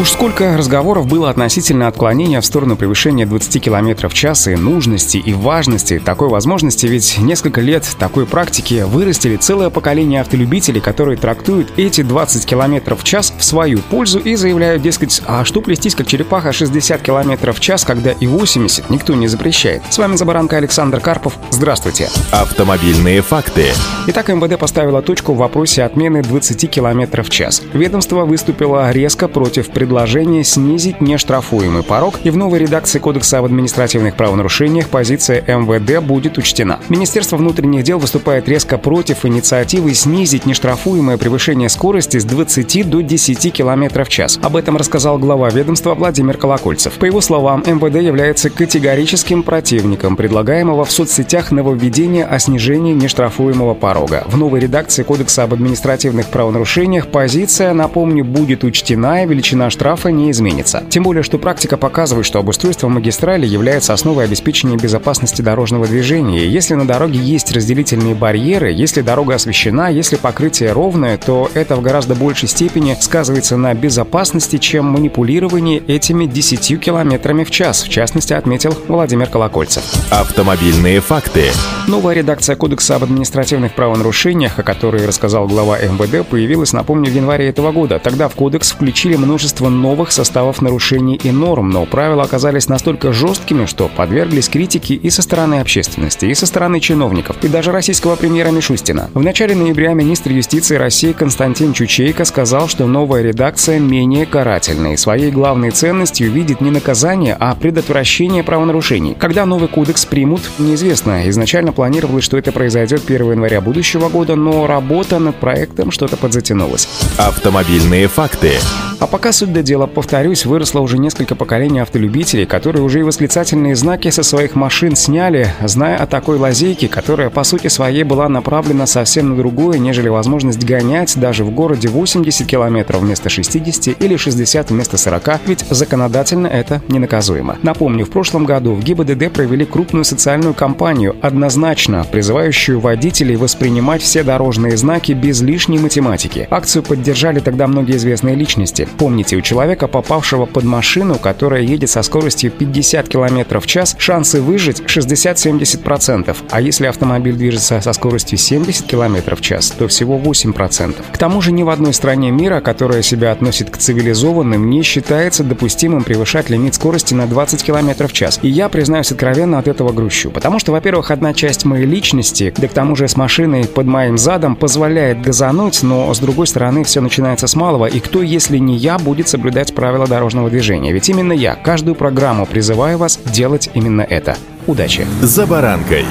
Уж сколько разговоров было относительно отклонения в сторону превышения 20 км в час и нужности и важности такой возможности, ведь несколько лет такой практики вырастили целое поколение автолюбителей, которые трактуют эти 20 км в час в свою пользу и заявляют, дескать, а что плестись как черепаха 60 км в час, когда и 80 никто не запрещает. С вами Забаранка Александр Карпов. Здравствуйте. Автомобильные факты. Итак, МВД поставила точку в вопросе отмены 20 км в час. Ведомство выступило резко против предложение снизить нештрафуемый порог, и в новой редакции Кодекса об административных правонарушениях позиция МВД будет учтена. Министерство внутренних дел выступает резко против инициативы снизить нештрафуемое превышение скорости с 20 до 10 км в час. Об этом рассказал глава ведомства Владимир Колокольцев. По его словам, МВД является категорическим противником предлагаемого в соцсетях нововведения о снижении нештрафуемого порога. В новой редакции Кодекса об административных правонарушениях позиция, напомню, будет учтена и величина штрафа не изменится. Тем более, что практика показывает, что обустройство магистрали является основой обеспечения безопасности дорожного движения. Если на дороге есть разделительные барьеры, если дорога освещена, если покрытие ровное, то это в гораздо большей степени сказывается на безопасности, чем манипулирование этими 10 километрами в час, в частности, отметил Владимир Колокольцев. Автомобильные факты. Новая редакция Кодекса об административных правонарушениях, о которой рассказал глава МВД, появилась, напомню, в январе этого года. Тогда в Кодекс включили множество множество новых составов нарушений и норм, но правила оказались настолько жесткими, что подверглись критике и со стороны общественности, и со стороны чиновников, и даже российского премьера Мишустина. В начале ноября министр юстиции России Константин Чучейко сказал, что новая редакция менее карательная и своей главной ценностью видит не наказание, а предотвращение правонарушений. Когда новый кодекс примут, неизвестно. Изначально планировалось, что это произойдет 1 января будущего года, но работа над проектом что-то подзатянулась. Автомобильные факты. А пока суть до дела, повторюсь, выросло уже несколько поколений автолюбителей, которые уже и восклицательные знаки со своих машин сняли, зная о такой лазейке, которая по сути своей была направлена совсем на другое, нежели возможность гонять даже в городе 80 км вместо 60 или 60 вместо 40, ведь законодательно это ненаказуемо. Напомню, в прошлом году в ГИБДД провели крупную социальную кампанию, однозначно призывающую водителей воспринимать все дорожные знаки без лишней математики. Акцию поддержали тогда многие известные личности. Помните, у человека, попавшего под машину, которая едет со скоростью 50 км в час, шансы выжить 60-70%. А если автомобиль движется со скоростью 70 км в час, то всего 8%. К тому же ни в одной стране мира, которая себя относит к цивилизованным, не считается допустимым превышать лимит скорости на 20 км в час. И я, признаюсь откровенно, от этого грущу. Потому что, во-первых, одна часть моей личности, да к тому же с машиной под моим задом, позволяет газануть, но с другой стороны все начинается с малого, и кто, если не я, будет соблюдать правила дорожного движения. Ведь именно я каждую программу призываю вас делать именно это. Удачи! «За баранкой»